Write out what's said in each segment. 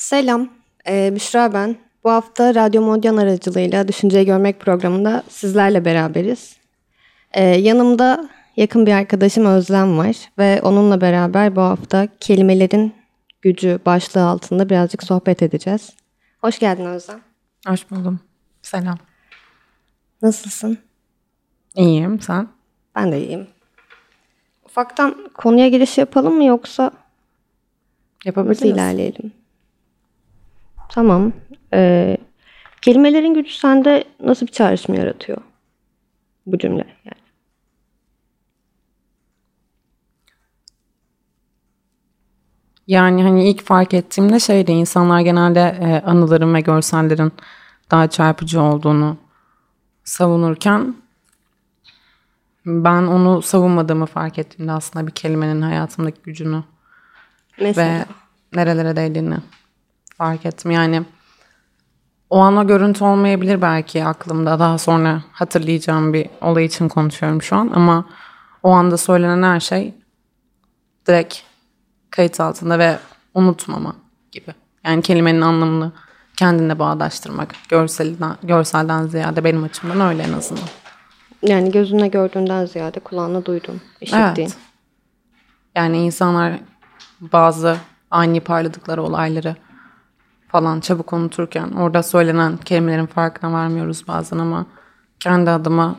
Selam, ee, Büşra ben. Bu hafta Radyo Modyan aracılığıyla Düşünceyi Görmek programında sizlerle beraberiz. Ee, yanımda yakın bir arkadaşım Özlem var ve onunla beraber bu hafta kelimelerin gücü başlığı altında birazcık sohbet edeceğiz. Hoş geldin Özlem. Hoş buldum. Selam. Nasılsın? İyiyim, sen? Ben de iyiyim. Ufaktan konuya giriş yapalım mı yoksa Yapabiliriz. nasıl ilerleyelim? Tamam. Ee, kelimelerin gücü sende nasıl bir çağrışım yaratıyor? Bu cümle yani. Yani hani ilk fark ettiğimde şeydi insanlar genelde e, anıların ve görsellerin daha çarpıcı olduğunu savunurken ben onu savunmadığımı fark ettiğimde aslında bir kelimenin hayatımdaki gücünü Mesela. ve nerelere değdiğini fark ettim. Yani o an o görüntü olmayabilir belki aklımda. Daha sonra hatırlayacağım bir olay için konuşuyorum şu an. Ama o anda söylenen her şey direkt kayıt altında ve unutmama gibi. Yani kelimenin anlamını kendine bağdaştırmak. Görselden, görselden ziyade benim açımdan öyle en azından. Yani gözünle gördüğünden ziyade kulağına duydun, işittiğin. Evet. Yani insanlar bazı ani parladıkları olayları falan çabuk unuturken orada söylenen kelimelerin farkına varmıyoruz bazen ama kendi adıma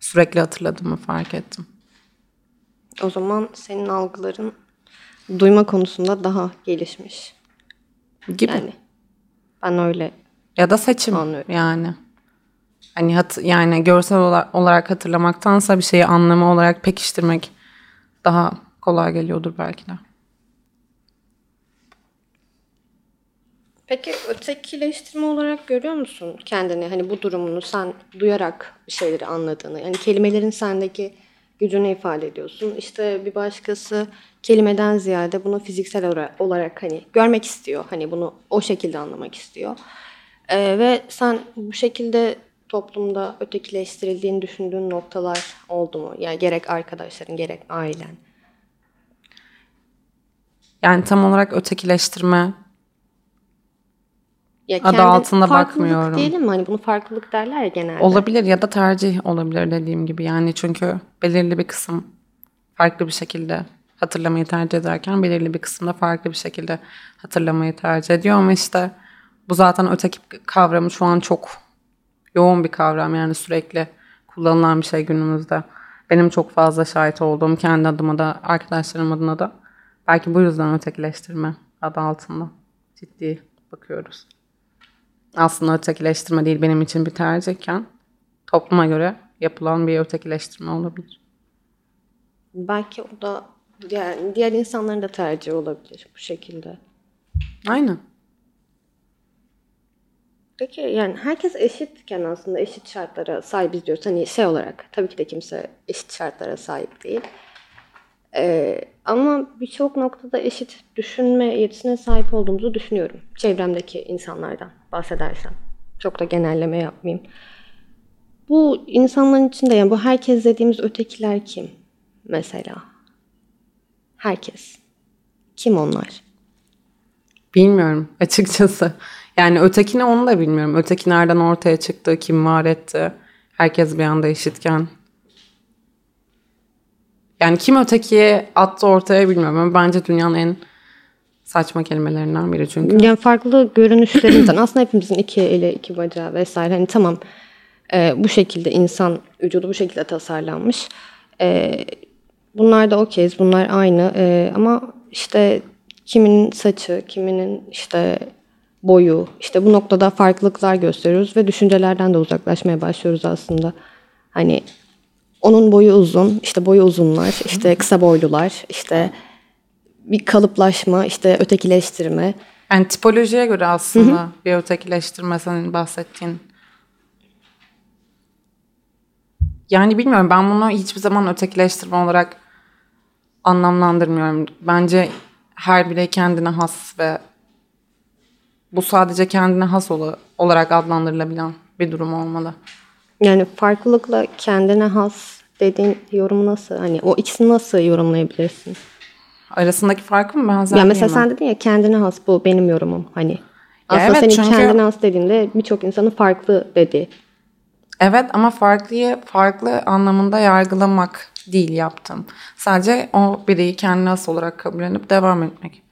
sürekli hatırladığımı fark ettim. O zaman senin algıların duyma konusunda daha gelişmiş. Gibi. Yani ben öyle ya da seçim Anlıyorum. yani. Hani hat, yani görsel ola- olarak hatırlamaktansa bir şeyi anlamı olarak pekiştirmek daha kolay geliyordur belki de. Peki ötekileştirme olarak görüyor musun kendini? Hani bu durumunu sen duyarak bir şeyleri anladığını. Yani kelimelerin sendeki gücünü ifade ediyorsun. İşte bir başkası kelimeden ziyade bunu fiziksel olarak, hani görmek istiyor. Hani bunu o şekilde anlamak istiyor. Ee, ve sen bu şekilde toplumda ötekileştirildiğini düşündüğün noktalar oldu mu? Yani gerek arkadaşların gerek ailen. Yani tam olarak ötekileştirme Ya Adı altında bakmıyorum. diyelim mi? Hani bunu farklılık derler ya genelde. Olabilir ya da tercih olabilir dediğim gibi. Yani çünkü belirli bir kısım farklı bir şekilde hatırlamayı tercih ederken belirli bir kısımda farklı bir şekilde hatırlamayı tercih ediyor. Ama işte bu zaten öteki kavramı şu an çok yoğun bir kavram. Yani sürekli kullanılan bir şey günümüzde. Benim çok fazla şahit olduğum kendi adıma da arkadaşlarım adına da belki bu yüzden ötekileştirme adı altında ciddi bakıyoruz aslında ötekileştirme değil benim için bir tercihken topluma göre yapılan bir ötekileştirme olabilir. Belki o da diğer, diğer insanların da tercihi olabilir bu şekilde. Aynen. Peki yani herkes eşitken aslında eşit şartlara sahibiz diyoruz. Hani şey olarak tabii ki de kimse eşit şartlara sahip değil. Ee, ama birçok noktada eşit düşünme yetisine sahip olduğumuzu düşünüyorum. Çevremdeki insanlardan bahsedersem. Çok da genelleme yapmayayım. Bu insanların içinde yani bu herkes dediğimiz ötekiler kim mesela? Herkes. Kim onlar? Bilmiyorum açıkçası. Yani ötekini onu da bilmiyorum. Öteki nereden ortaya çıktı, kim var etti. Herkes bir anda eşitken. Yani kim ötekiye attı ortaya bilmiyorum ama bence dünyanın en saçma kelimelerinden biri çünkü. Yani farklı görünüşlerinden aslında hepimizin iki eli, iki bacağı vesaire. Hani tamam e, bu şekilde insan vücudu bu şekilde tasarlanmış. E, bunlar da okeyiz, bunlar aynı. E, ama işte kiminin saçı, kiminin işte boyu, işte bu noktada farklılıklar gösteriyoruz ve düşüncelerden de uzaklaşmaya başlıyoruz aslında. Hani onun boyu uzun, işte boyu uzunlar, işte kısa boylular, işte bir kalıplaşma, işte ötekileştirme. Yani tipolojiye göre aslında bir ötekileştirme senin bahsettiğin. Yani bilmiyorum ben bunu hiçbir zaman ötekileştirme olarak anlamlandırmıyorum. Bence her birey kendine has ve bu sadece kendine has ola- olarak adlandırılabilen bir durum olmalı. Yani farklılıkla kendine has dediğin yorum nasıl? Hani o ikisini nasıl yorumlayabilirsin? Arasındaki farkı mı benzer Ya mesela mi? sen dedin ya kendine has bu benim yorumum hani. Aslında evet, senin çünkü- kendine has dediğinde birçok insanın farklı dedi. Evet ama farklıyı farklı anlamında yargılamak değil yaptım. Sadece o bireyi kendine has olarak kabullenip devam etmek.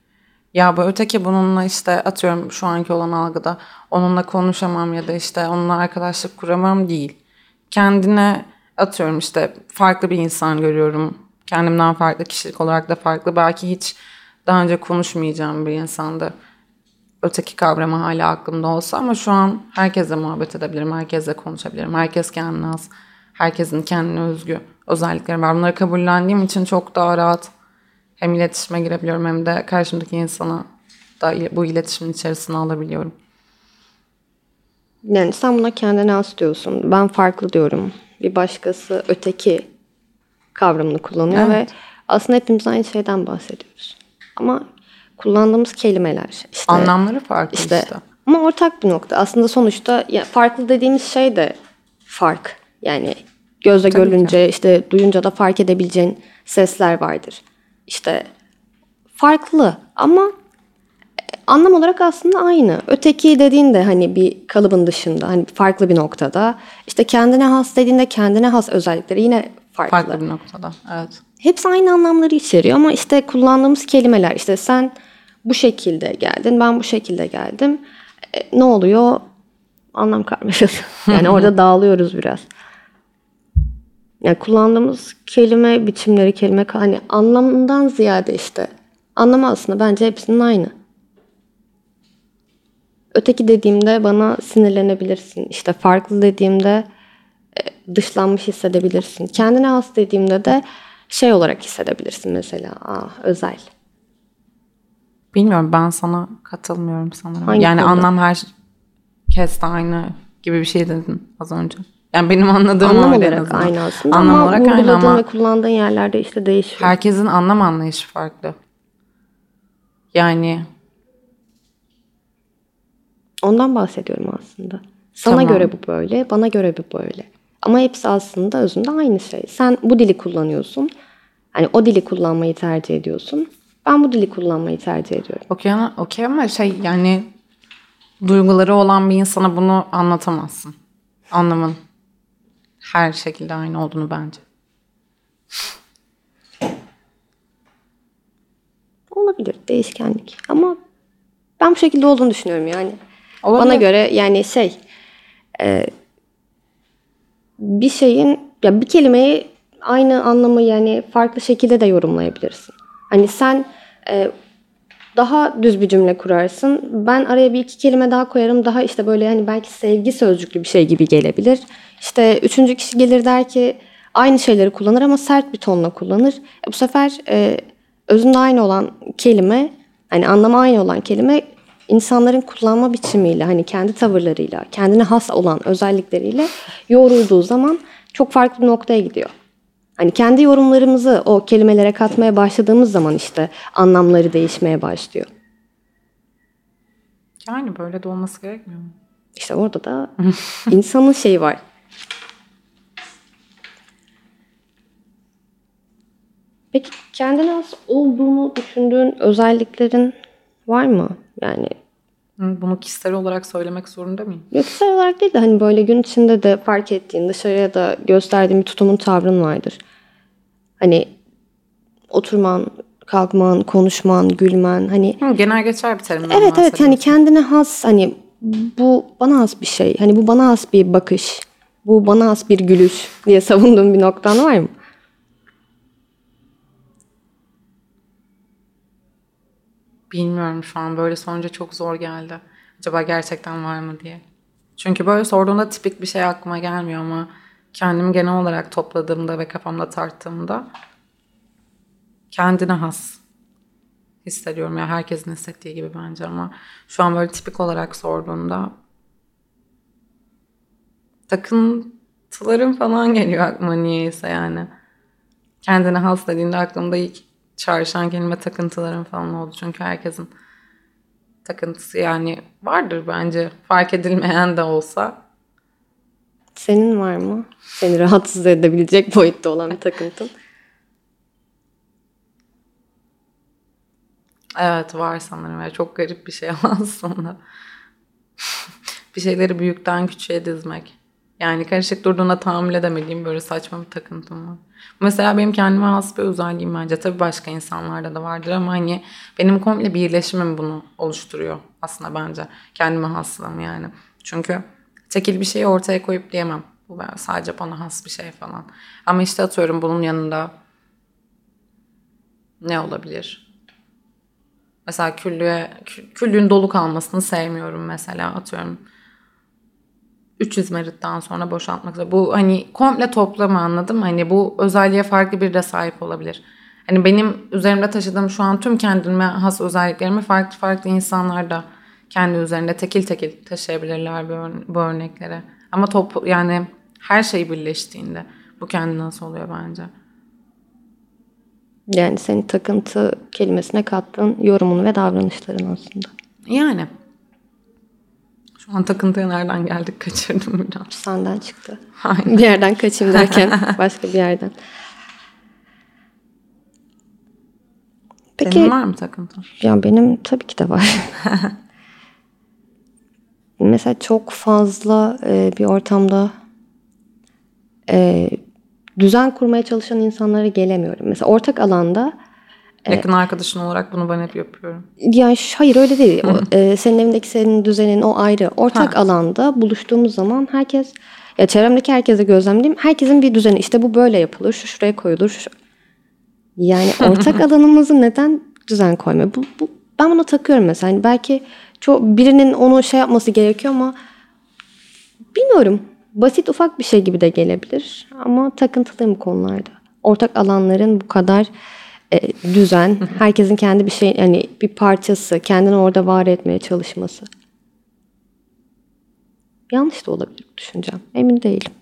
Ya bu öteki bununla işte atıyorum şu anki olan algıda onunla konuşamam ya da işte onunla arkadaşlık kuramam değil. Kendine atıyorum işte farklı bir insan görüyorum. Kendimden farklı kişilik olarak da farklı. Belki hiç daha önce konuşmayacağım bir insandı. Öteki kavramı hala aklımda olsa ama şu an herkesle muhabbet edebilirim. Herkesle konuşabilirim. Herkes kendine has. Herkesin kendine özgü özellikleri var. Bunları kabullendiğim için çok daha rahat hem iletişime girebiliyorum hem de karşımdaki insana da bu iletişimin içerisine alabiliyorum. Yani sen buna kendine has diyorsun. Ben farklı diyorum. Bir başkası öteki kavramını kullanıyor ve aslında hepimiz aynı şeyden bahsediyoruz. Ama kullandığımız kelimeler işte Anlamları farklı işte. işte. Ama ortak bir nokta. Aslında sonuçta ya farklı dediğimiz şey de fark. Yani gözle Tabii görünce işte duyunca da fark edebileceğin sesler vardır. İşte farklı ama e, anlam olarak aslında aynı. Öteki dediğin de hani bir kalıbın dışında hani farklı bir noktada. İşte kendine has dediğinde kendine has özellikleri yine farklı. Farklı bir noktada. Evet. Hepsi aynı anlamları içeriyor ama işte kullandığımız kelimeler işte sen bu şekilde geldin ben bu şekilde geldim. E, ne oluyor? Anlam karmaşası. Yani orada dağılıyoruz biraz. Yani kullandığımız kelime biçimleri, kelime hani anlamından ziyade işte anlamı aslında bence hepsinin aynı. Öteki dediğimde bana sinirlenebilirsin. İşte farklı dediğimde e, dışlanmış hissedebilirsin. Kendine has dediğimde de şey olarak hissedebilirsin mesela. Aa, özel. Bilmiyorum ben sana katılmıyorum sanırım. Hangi yani konuda? anlam her kez de aynı gibi bir şey dedin az önce. Yani benim anladığım Anlam öyle en olarak azından. aynı aslında Anlam ama olarak aynı ama ve kullandığın yerlerde işte değişiyor. herkesin anlam anlayışı farklı. Yani Ondan bahsediyorum aslında. Sana Tamam. göre bu böyle, bana göre bu böyle. Ama hepsi aslında özünde aynı şey. Sen bu dili kullanıyorsun. Hani o dili kullanmayı tercih ediyorsun. Ben bu dili kullanmayı tercih ediyorum. okey ama, okey ama şey yani duyguları olan bir insana bunu anlatamazsın. Anlamın her şekilde aynı olduğunu bence. Olabilir değişkenlik. Ama ben bu şekilde olduğunu düşünüyorum yani. Olabilir. Bana göre yani şey e, bir şeyin ya bir kelimeyi aynı anlamı yani farklı şekilde de yorumlayabilirsin. Hani sen e, daha düz bir cümle kurarsın. Ben araya bir iki kelime daha koyarım. Daha işte böyle hani belki sevgi sözcüklü bir şey gibi gelebilir. İşte üçüncü kişi gelir der ki aynı şeyleri kullanır ama sert bir tonla kullanır. E, bu sefer e, özünde aynı olan kelime hani anlamı aynı olan kelime insanların kullanma biçimiyle hani kendi tavırlarıyla kendine has olan özellikleriyle yoğrulduğu zaman çok farklı bir noktaya gidiyor. Hani kendi yorumlarımızı o kelimelere katmaya başladığımız zaman işte anlamları değişmeye başlıyor. Yani böyle de olması gerekmiyor mu? İşte orada da insanın şeyi var. Peki kendine has olduğunu düşündüğün özelliklerin var mı? Yani Bunu kişisel olarak söylemek zorunda mıyım? Göksel olarak değil de hani böyle gün içinde de fark ettiğin dışarıya da gösterdiğin bir tutumun tavrın vardır. Hani oturman, kalkman, konuşman, gülmen hani Hı, genel geçer bir terimden evet evet hani kendine has hani bu bana has bir şey. Hani bu bana has bir bakış. Bu bana has bir gülüş diye savunduğun bir noktan var mı? Bilmiyorum şu an böyle sorunca çok zor geldi. Acaba gerçekten var mı diye. Çünkü böyle sorduğunda tipik bir şey aklıma gelmiyor ama kendimi genel olarak topladığımda ve kafamda tarttığımda kendine has hissediyorum. Ya herkesin hissettiği gibi bence ama şu an böyle tipik olarak sorduğunda takıntılarım falan geliyor aklıma niyeyse yani. Kendine has dediğinde aklımda ilk çağrışan kelime takıntılarım falan oldu. Çünkü herkesin takıntısı yani vardır bence. Fark edilmeyen de olsa. Senin var mı? Seni rahatsız edebilecek boyutta olan bir takıntın. Evet var sanırım. Yani çok garip bir şey aslında. bir şeyleri büyükten küçüğe dizmek. Yani karışık durduğuna tahammül edemediğim böyle saçma bir takıntım var. Mesela benim kendime has bir özelliğim bence. Tabii başka insanlarda da vardır ama hani benim komple birleşimim bunu oluşturuyor aslında bence. Kendime haslığım yani. Çünkü tekil bir şeyi ortaya koyup diyemem. Bu sadece bana has bir şey falan. Ama işte atıyorum bunun yanında ne olabilir? Mesela küllüğe, küllüğün dolu kalmasını sevmiyorum mesela atıyorum. 3 izmaritten sonra boşaltmak üzere. Bu hani komple toplama anladım. Hani bu özelliğe farklı bir de sahip olabilir. Hani benim üzerimde taşıdığım şu an tüm kendime has özelliklerimi farklı farklı insanlar da kendi üzerinde tekil tekil taşıyabilirler bu, ör- bu örneklere. Ama top yani her şey birleştiğinde bu kendi nasıl oluyor bence. Yani senin takıntı kelimesine kattığın yorumun ve davranışların aslında. Yani. Şu an takıntıya nereden geldik kaçırdım biraz. Senden çıktı. Aynen. Bir yerden kaçayım derken başka bir yerden. Peki Senin var mı takıntın? ya benim tabii ki de var. Mesela çok fazla e, bir ortamda e, düzen kurmaya çalışan insanlara gelemiyorum. Mesela ortak alanda Yakın arkadaşın olarak bunu ben hep yapıyorum. Yani hayır öyle değil. O, e, senin evindeki senin düzenin o ayrı. Ortak Ha. alanda buluştuğumuz zaman herkes ya çevremdeki herkese gözlemlediğim herkesin bir düzeni. İşte bu böyle yapılır. Şu şuraya koyulur. Şu... Yani ortak alanımızı neden düzen koymuyor? Bu, bu, ben buna takıyorum mesela. Hani belki çok birinin onu şey yapması gerekiyor ama bilmiyorum. Basit ufak bir şey gibi de gelebilir. Ama takıntılıyım bu konularda. Ortak alanların bu kadar e, düzen, herkesin kendi bir şey yani bir parçası, kendini orada var etmeye çalışması. Yanlış da olabilir düşüncem. Emin değilim.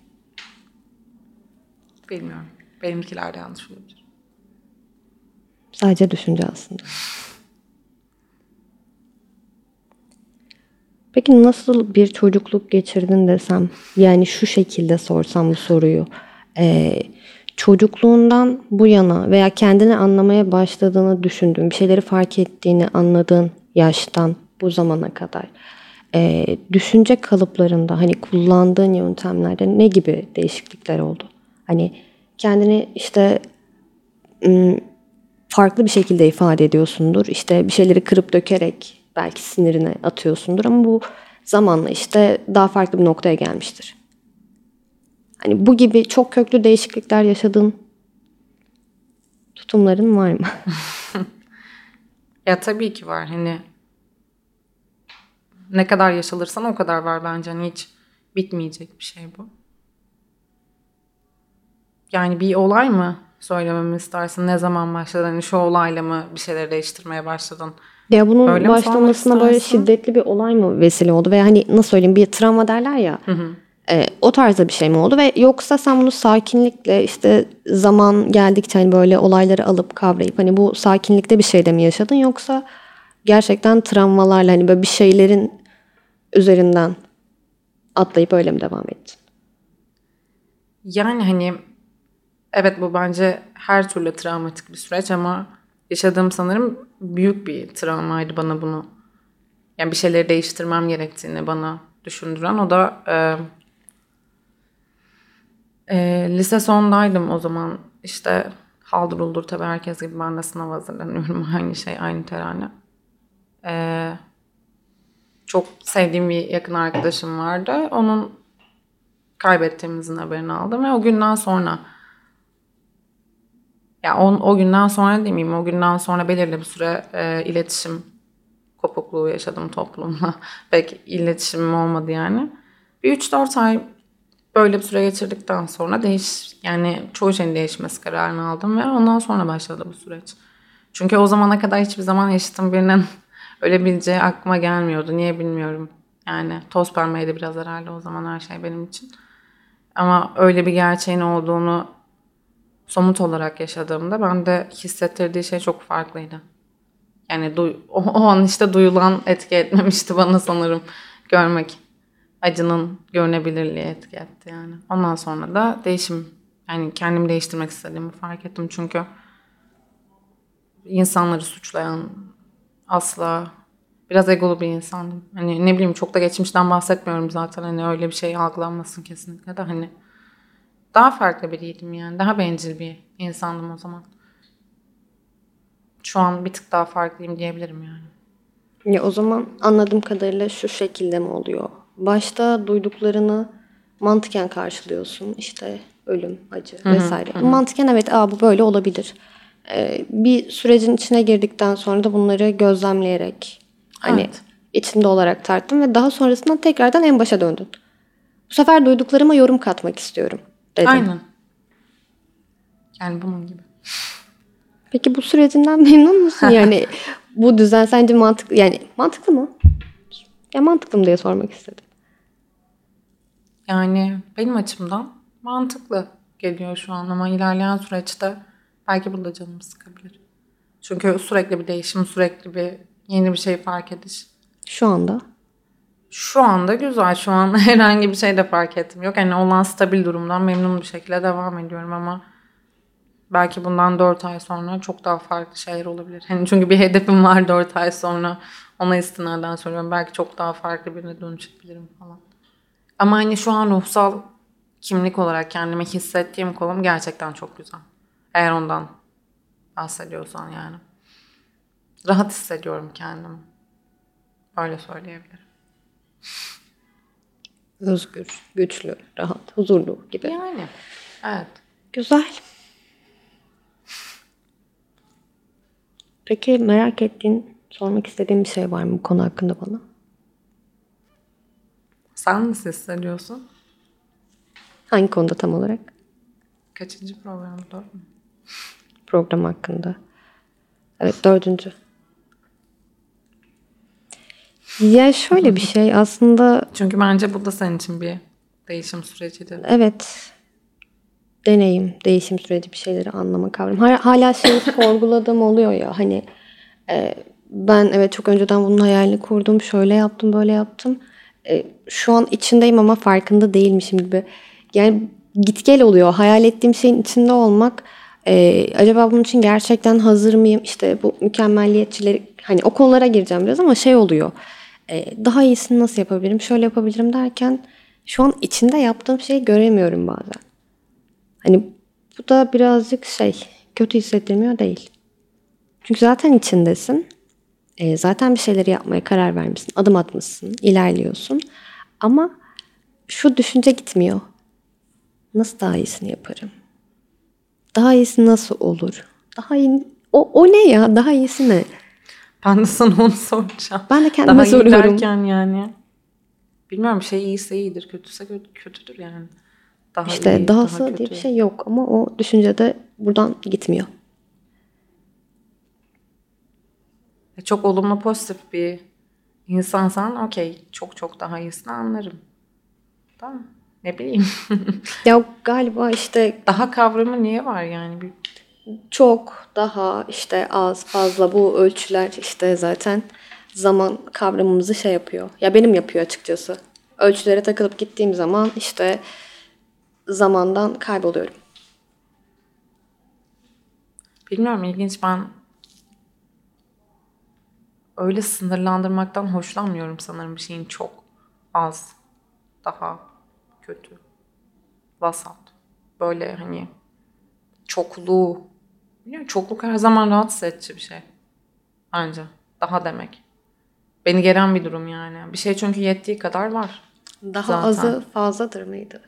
Bilmiyorum. Benimkiler de yanlış olabilir. Sadece düşünce aslında. Peki nasıl bir çocukluk geçirdin desem, yani şu şekilde sorsam bu soruyu. Ee, çocukluğundan bu yana veya kendini anlamaya başladığını düşündüğün, bir şeyleri fark ettiğini anladığın yaştan bu zamana kadar ee, düşünce kalıplarında hani kullandığın yöntemlerde ne gibi değişiklikler oldu? Hani kendini işte farklı bir şekilde ifade ediyorsundur. İşte bir şeyleri kırıp dökerek belki sinirine atıyorsundur ama bu zamanla işte daha farklı bir noktaya gelmiştir. Hani bu gibi çok köklü değişiklikler yaşadığın tutumların var mı? Ya tabii ki var. Hani ne kadar yaşalırsan o kadar var bence. Hani hiç bitmeyecek bir şey bu. Yani bir olay mı söylememi istersin? Ne zaman başladın? Hani şu olayla mı bir şeyleri değiştirmeye başladın? Ya bunun Öyle başlamasına böyle şiddetli bir olay mı vesile oldu? Veya hani nasıl söyleyeyim bir travma derler ya. e, o tarzda bir şey mi oldu? Ve yoksa sen bunu sakinlikle işte zaman geldikçe hani böyle olayları alıp kavrayıp hani bu sakinlikte bir şeyde mi yaşadın? Yoksa gerçekten travmalarla hani böyle bir şeylerin üzerinden atlayıp öyle mi devam ettin? Yani hani evet bu bence her türlü travmatik bir süreç ama yaşadığım sanırım büyük bir travmaydı bana bunu. Yani bir şeyleri değiştirmem gerektiğini bana düşündüren. O da e, e, lise sondaydım o zaman. İşte haldır uldur tabii herkes gibi ben de sınav hazırlanıyorum. Aynı şey aynı terane. E, çok sevdiğim bir yakın arkadaşım vardı. Onun kaybettiğimizin haberini aldım ve o günden sonra ya o, o günden sonra demeyeyim o günden sonra belirli bir süre e, iletişim kopukluğu yaşadım toplumla. Pek iletişimim olmadı yani. Bir 3-4 ay böyle bir süre geçirdikten sonra değiş yani çoğu şeyin değişmesi kararını aldım ve ondan sonra başladı bu süreç. Çünkü o zamana kadar hiçbir zaman yaşadığım birinin ölebileceği aklıma gelmiyordu. Niye bilmiyorum. Yani toz pembeydi biraz herhalde o zaman her şey benim için. Ama öyle bir gerçeğin olduğunu somut olarak yaşadığımda ben de hissettirdiği şey çok farklıydı. Yani duy- o, o an işte duyulan etki etmemişti bana sanırım görmek. Acının görünebilirliği etki etti yani. Ondan sonra da değişim yani kendimi değiştirmek istediğimi fark ettim çünkü insanları suçlayan Asla. Biraz egolu bir insandım. Hani ne bileyim çok da geçmişten bahsetmiyorum zaten. Hani öyle bir şey algılanmasın kesinlikle de hani daha farklı biriydim yani. Daha bencil bir insandım o zaman. Şu an bir tık daha farklıyım diyebilirim yani. Ya o zaman anladığım kadarıyla şu şekilde mi oluyor? Başta duyduklarını mantıken karşılıyorsun. İşte ölüm, acı vesaire. Mantıken evet Aa, bu böyle olabilir. Ee, bir sürecin içine girdikten sonra da bunları gözlemleyerek hani Evet. içinde olarak tarttın ve daha sonrasında tekrardan en başa döndün. Bu sefer duyduklarıma yorum katmak istiyorum dedin. Aynen. Yani bunun gibi. Peki bu sürecinden memnun musun? Yani bu düzen sence mantıklı yani mantıklı mı? Ya mantıklı mı diye sormak istedim. Yani benim açımdan mantıklı geliyor şu an ama ilerleyen süreçte belki burada canım sıkabilir. Çünkü sürekli bir değişim, sürekli bir yeni bir şey fark ediş. Şu anda. Şu anda güzel. Şu an herhangi bir şey de fark ettim. Yok yani olan stabil durumdan memnun bir şekilde devam ediyorum ama belki bundan 4 ay sonra çok daha farklı şeyler olabilir. Hani çünkü bir hedefim var 4 ay sonra. Ona istinaden söylüyorum. Belki çok daha farklı birine dönüşebilirim falan. Ama hani şu an ruhsal kimlik olarak kendime hissettiğim kolum gerçekten çok güzel. Eğer ondan bahsediyorsan yani. Rahat hissediyorum kendimi. Öyle söyleyebilirim. Özgür, güçlü, rahat, huzurlu gibi. Yani evet. Güzel. Peki merak ettiğin, sormak istediğin bir şey var mı bu konu hakkında bana? Sen nasıl hissediyorsun? Hangi konuda tam olarak? Kaçıncı program? Dört mü? Program hakkında. Evet dördüncü. Ya şöyle bir şey aslında Çünkü bence bu da senin için bir değişim süreciydi. evet deneyim, değişim süreci bir şeyleri anlama kavram. Hala, hala şeyi sorguladığım oluyor ya hani e, ben evet çok önceden bunun hayalini kurdum, şöyle yaptım, böyle yaptım. E, şu an içindeyim ama farkında değilmişim gibi. Yani git gel oluyor. Hayal ettiğim şeyin içinde olmak. e, acaba bunun için gerçekten hazır mıyım? İşte bu mükemmelliyetçileri hani o konulara gireceğim biraz ama şey oluyor. E, daha iyisini nasıl yapabilirim? Şöyle yapabilirim derken şu an içinde yaptığım şeyi göremiyorum bazen. Hani bu da birazcık şey kötü hissettirmiyor değil. Çünkü zaten içindesin. E, zaten bir şeyleri yapmaya karar vermişsin. Adım atmışsın. ilerliyorsun. Ama şu düşünce gitmiyor. Nasıl daha iyisini yaparım? Daha iyisi nasıl olur? Daha iyi... O, o ne ya? Daha iyisi ne? Ben de sana onu soracağım. Ben de kendime Daha iyi soruyorum. derken yani. Bilmiyorum şey iyiyse iyidir, kötüse kötü, kötüdür yani. Daha İşte iyi, dahası daha diye bir kötü. şey yok ama o düşünce de buradan gitmiyor. E, Çok olumlu pozitif bir insansan okey çok çok daha iyisini anlarım. Tamam. Ne bileyim. Ya galiba işte daha kavramı niye var yani? Bir, çok, daha, işte az, fazla bu ölçüler işte zaten zaman kavramımızı şey yapıyor. Ya benim yapıyor açıkçası. Ölçülere takılıp gittiğim zaman işte zamandan kayboluyorum. bilmiyorum ilginç ben öyle sınırlandırmaktan hoşlanmıyorum sanırım bir şeyin çok az, daha kötü, vasat. Böyle hani çokluğu, bilmiyorum, çokluk her zaman rahatsız edici bir şey. Bence. Daha demek. Beni geren bir durum yani. Bir şey çünkü yettiği kadar var. Daha Zaten. azı fazladır mıydı?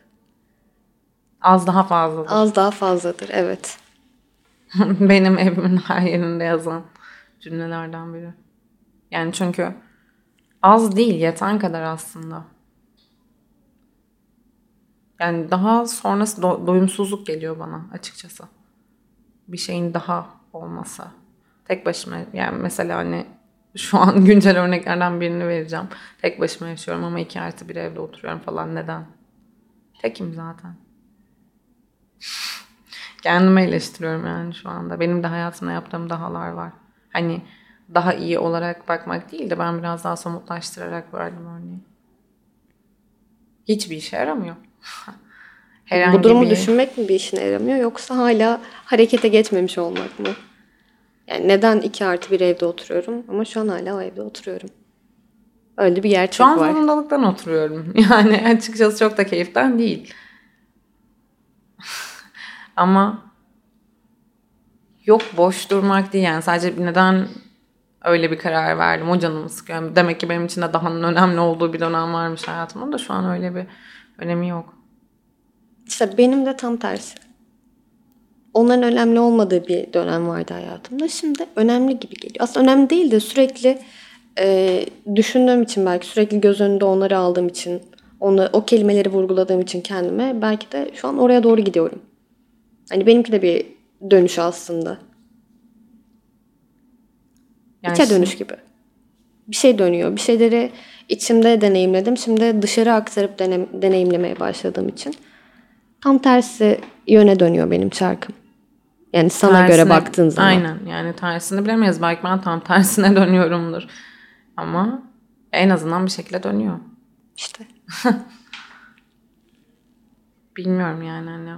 Az daha fazladır. Az daha fazladır evet. Benim evimin her yerinde yazan cümlelerden biri. Yani çünkü az değil, yeten kadar aslında. Yani daha sonrası do- doyumsuzluk geliyor bana açıkçası. Bir şeyin daha olması. Tek başıma yani mesela hani şu an güncel örneklerden birini vereceğim. Tek başıma yaşıyorum ama iki artı bir evde oturuyorum falan. Neden? Tekim zaten. Kendimi eleştiriyorum yani şu anda. Benim de hayatımda yaptığım dahalar var. Hani daha iyi olarak bakmak değil de ben biraz daha somutlaştırarak verdim örneği. Hiçbir işe yaramıyor. Herhangi Bu durumu bir... düşünmek mi bir işine yaramıyor yoksa hala harekete geçmemiş olmak mı? Yani neden iki artı bir evde oturuyorum ama şu an hala o evde oturuyorum. Öyle bir gerçek Şu an var. zorundalıktan oturuyorum. Yani açıkçası çok da keyiften değil. Ama yok boş durmak değil yani sadece neden öyle bir karar verdim o canımı sıkıyor. Demek ki benim için de daha önemli olduğu bir dönem varmış hayatımda da şu an öyle bir önemi yok. İşte benim de tam tersi. Onların önemli olmadığı bir dönem vardı hayatımda. Şimdi önemli gibi geliyor. Aslında önemli değil de sürekli e, düşündüğüm için belki sürekli göz önünde onları aldığım için onu, o kelimeleri vurguladığım için kendime belki de şu an oraya doğru gidiyorum. Hani benimki de bir dönüş aslında. Yani İçe dönüş gibi. Bir şey dönüyor. Bir şeyleri içimde deneyimledim. Şimdi dışarı aktarıp deneyimlemeye başladığım için tam tersi yöne dönüyor benim şarkım. Yani sana göre Tersine- baktığın zaman. Aynen yani tersini bilemeyiz. Belki ben tam tersine dönüyorumdur. Ama en azından bir şekilde dönüyor. İşte. Bilmiyorum yani hani.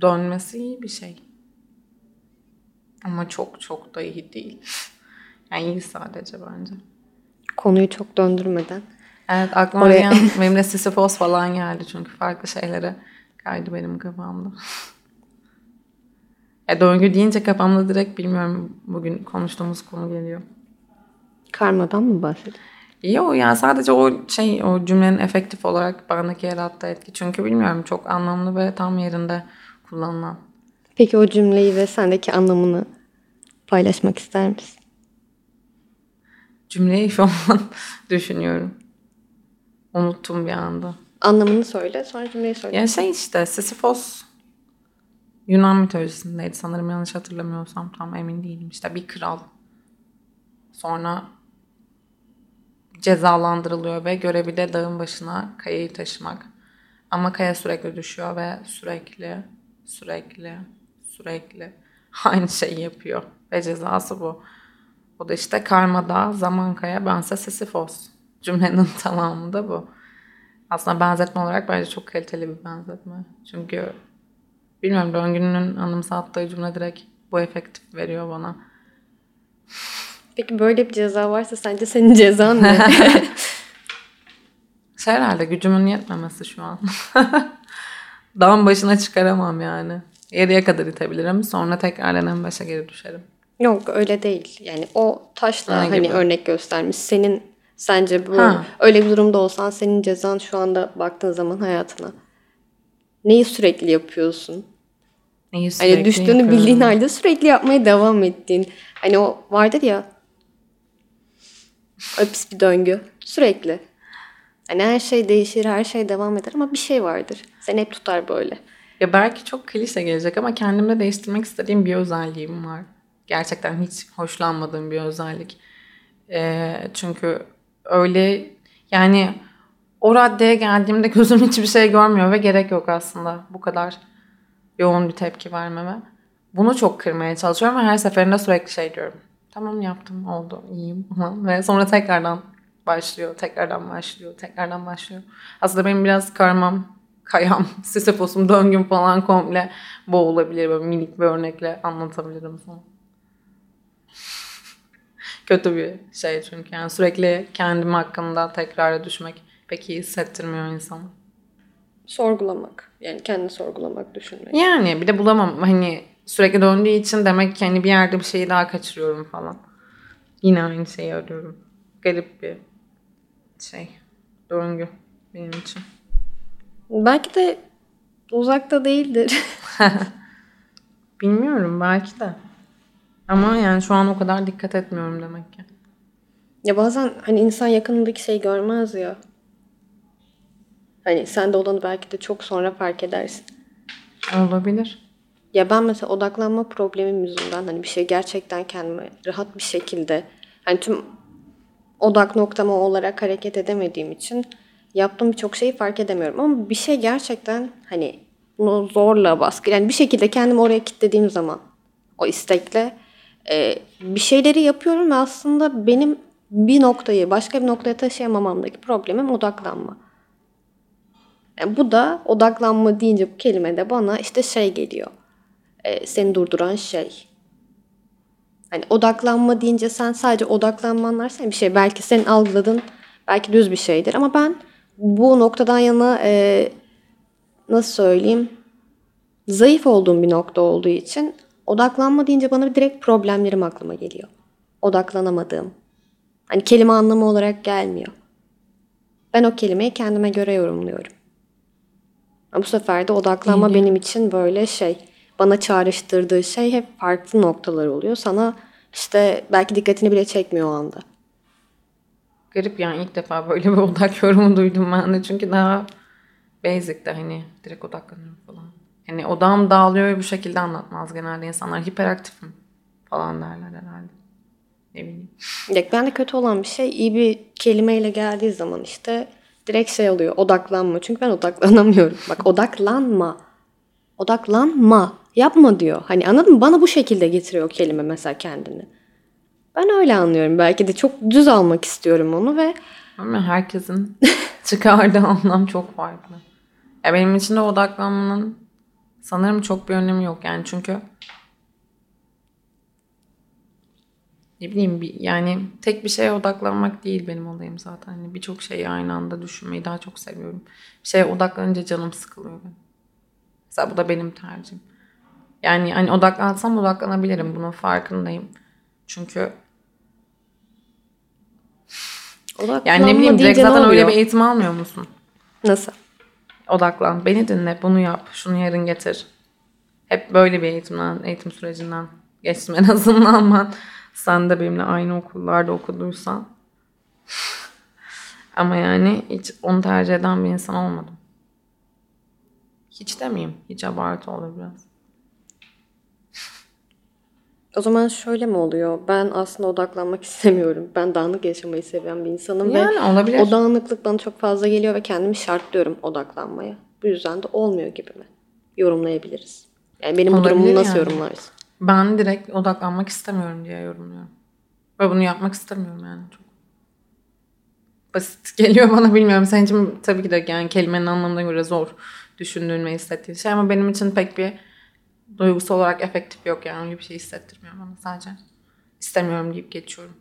Dönmesi iyi bir şey. Ama çok çok da iyi değil. Yani iyi sadece bence. Konuyu çok döndürmeden. Evet aklıma Oraya- gelen benim de Sisyphos falan geldi çünkü farklı şeylere kaydı benim kafamda. e döngü deyince kafamda direkt bilmiyorum bugün konuştuğumuz konu geliyor. Karmadan mı bahsediyorsun? Yo yani sadece o şey o cümlenin efektif olarak bendeki yarattığı etki. Çünkü bilmiyorum çok anlamlı ve tam yerinde kullanılan. Peki o cümleyi ve sendeki anlamını paylaşmak ister misin? Cümleyi şu an düşünüyorum. Unuttum bir anda. Anlamını söyle, sonra cümleyi söyle. Ya şey işte Sisyphos Yunan mitolojisindeydi sanırım yanlış hatırlamıyorsam tam emin değilim. İşte bir kral sonra cezalandırılıyor ve görevi de dağın başına kayayı taşımak. Ama kaya sürekli düşüyor ve sürekli sürekli sürekli aynı şeyi yapıyor. Ve cezası bu. O da işte karmada zaman kaya bense Sisyphos. Cümlenin tamamı da bu. Aslında benzetme olarak bence çok kaliteli bir benzetme. Çünkü bilmiyorum döngünün anımsattığı cümle direkt bu efektif veriyor bana. Peki böyle bir ceza varsa sence senin cezan ne? Şey herhalde gücümün yetmemesi şu an. Dağın başına çıkaramam yani. Yarıya kadar itebilirim. Sonra tekrardan en başa geri düşerim. Yok öyle değil. Yani o taşla Ne hani gibi? örnek göstermiş. Senin sence bu Ha. öyle bir durumda olsan senin cezan şu anda baktığın zaman hayatına. Neyi sürekli yapıyorsun? Neyi sürekli Hani düştüğünü yapıyorum. bildiğin halde sürekli yapmaya devam ettiğin. Hani o vardır ya. O pis bir döngü. Sürekli. Hani her şey değişir, her şey devam eder ama bir şey vardır. Seni hep tutar böyle. Ya belki çok klişe gelecek ama kendimde değiştirmek istediğim bir özelliğim var. Gerçekten hiç hoşlanmadığım bir özellik. Ee, çünkü öyle yani o raddeye geldiğimde gözüm hiçbir şey görmüyor ve gerek yok aslında bu kadar yoğun bir tepki vermeme. Bunu çok kırmaya çalışıyorum ve her seferinde sürekli şey diyorum. Tamam yaptım oldu iyiyim ve sonra tekrardan başlıyor, tekrardan başlıyor, tekrardan başlıyor. Aslında benim biraz karmam, kayam, Sisyphos'um, döngüm falan komple bu olabilir. Böyle minik bir örnekle anlatabilirim sana. Kötü bir şey çünkü yani sürekli kendim hakkında tekrara düşmek pek iyi hissettirmiyor insanı. Sorgulamak. Yani kendini sorgulamak, düşünmek. Yani bir de bulamam hani sürekli döndüğü için demek ki hani bir yerde bir şeyi daha kaçırıyorum falan. Yine aynı şeyi arıyorum. Garip bir şey. Döngü benim için. Belki de uzakta değildir. Bilmiyorum belki de. Ama yani şu an o kadar dikkat etmiyorum demek ki. ya bazen hani insan yakınındaki şeyi görmez ya. Hani sende olanı belki de çok sonra fark edersin. Olabilir. Ya ben mesela odaklanma problemim yüzünden hani bir şey gerçekten kendime rahat bir şekilde hani tüm odak noktama olarak hareket edemediğim için yaptığım birçok şeyi fark edemiyorum. Ama bir şey gerçekten hani bunu zorla baskı yani bir şekilde kendimi oraya kilitlediğim zaman o istekle e, bir şeyleri yapıyorum ve aslında benim bir noktayı başka bir noktaya taşıyamamamdaki problemim odaklanma. Yani bu da odaklanma deyince bu kelime de bana işte şey geliyor. e, seni durduran şey. Hani odaklanma deyince sen sadece odaklanman varsa bir şey. Belki senin algıladığın belki düz bir şeydir. Ama ben bu noktadan yana e, nasıl söyleyeyim zayıf olduğum bir nokta olduğu için odaklanma deyince bana direkt problemlerim aklıma geliyor. Odaklanamadığım. Hani kelime anlamı olarak gelmiyor. Ben o kelimeyi kendime göre yorumluyorum. Ama bu sefer de odaklanma benim için böyle şey, bana çağrıştırdığı şey hep farklı noktalar oluyor. Sana işte belki dikkatini bile çekmiyor o anda. Garip yani ilk defa böyle bir odak yorumu duydum ben de. Çünkü daha basic de hani direkt odaklanıyorum Hani odağım dağılıyor ve bu şekilde anlatmaz genelde insanlar. Hiperaktifim falan derler herhalde. Ne bileyim. Ya ben de kötü olan bir şey iyi bir kelimeyle geldiği zaman işte direkt şey oluyor odaklanma. Çünkü ben odaklanamıyorum. Bak odaklanma. Odaklanma. Yapma diyor. Hani anladın mı? Bana bu şekilde getiriyor o kelime mesela kendini. Ben öyle anlıyorum. Belki de çok düz almak istiyorum onu ve Ama herkesin çıkardığı anlam çok farklı. Ya benim için de odaklanmanın sanırım çok bir önemi yok yani çünkü ne bileyim bir, yani tek bir şeye odaklanmak değil benim olayım zaten. Hani birçok şeyi aynı anda düşünmeyi daha çok seviyorum. Bir şeye odaklanınca canım sıkılıyor benim. Mesela bu da benim tercihim. Yani hani odaklansam odaklanabilirim. Bunun farkındayım. Çünkü odaklanma yani ne bileyim direkt zaten öyle bir eğitim almıyor musun? Nasıl? Odaklan. Beni dinle. Bunu yap. Şunu yarın getir. Hep böyle bir eğitimden, eğitim sürecinden geçtim en azından ben. Sen de benimle aynı okullarda okuduysan. Ama yani hiç onu tercih eden bir insan olmadım. Hiç demeyeyim. Hiç abartı olur biraz. O zaman şöyle mi oluyor? Ben aslında odaklanmak istemiyorum. Ben dağınık yaşamayı seven bir insanım Yani ve olabilir. o dağınıklık bana çok fazla geliyor ve kendimi şartlıyorum odaklanmaya. Bu yüzden de olmuyor gibi mi? Yorumlayabiliriz. Yani benim bu Olabilir durumumu nasıl yani. yorumlarsın? Ben direkt odaklanmak istemiyorum diye yorumluyorum. Ve bunu yapmak istemiyorum yani çok. Basit geliyor bana bilmiyorum. Senin için tabii ki de yani kelimenin anlamına göre zor düşündüğün ve hissettiğin şey ama benim için pek bir duygusal olarak efektif yok yani öyle bir şey hissettirmiyor bana sadece. İstemiyorum deyip geçiyorum.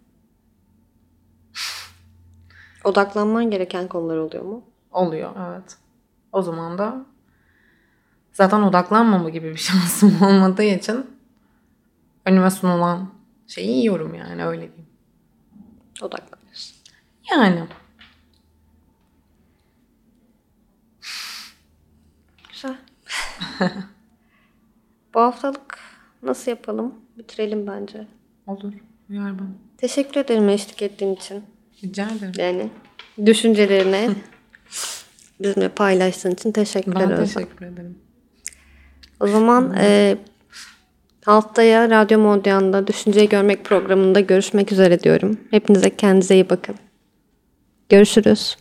Odaklanman gereken konular oluyor mu? Oluyor evet. O zaman da zaten odaklanmama gibi bir şansım olmadığı için önüme sunulan şeyi yiyorum yani öyle diyeyim. Odaklanıyorsun. Yani Güzel. bu haftalık nasıl yapalım? Bitirelim bence. olur. Uyar bana. Teşekkür ederim eşlik ettiğin için. Rica ederim. Yani düşüncelerini bizimle paylaştığın için teşekkürler. Ben teşekkür ederim. O zaman e, haftaya Radyo Modyan'da Düşünceyi Görmek programında görüşmek üzere diyorum. Hepinize kendinize iyi bakın. Görüşürüz.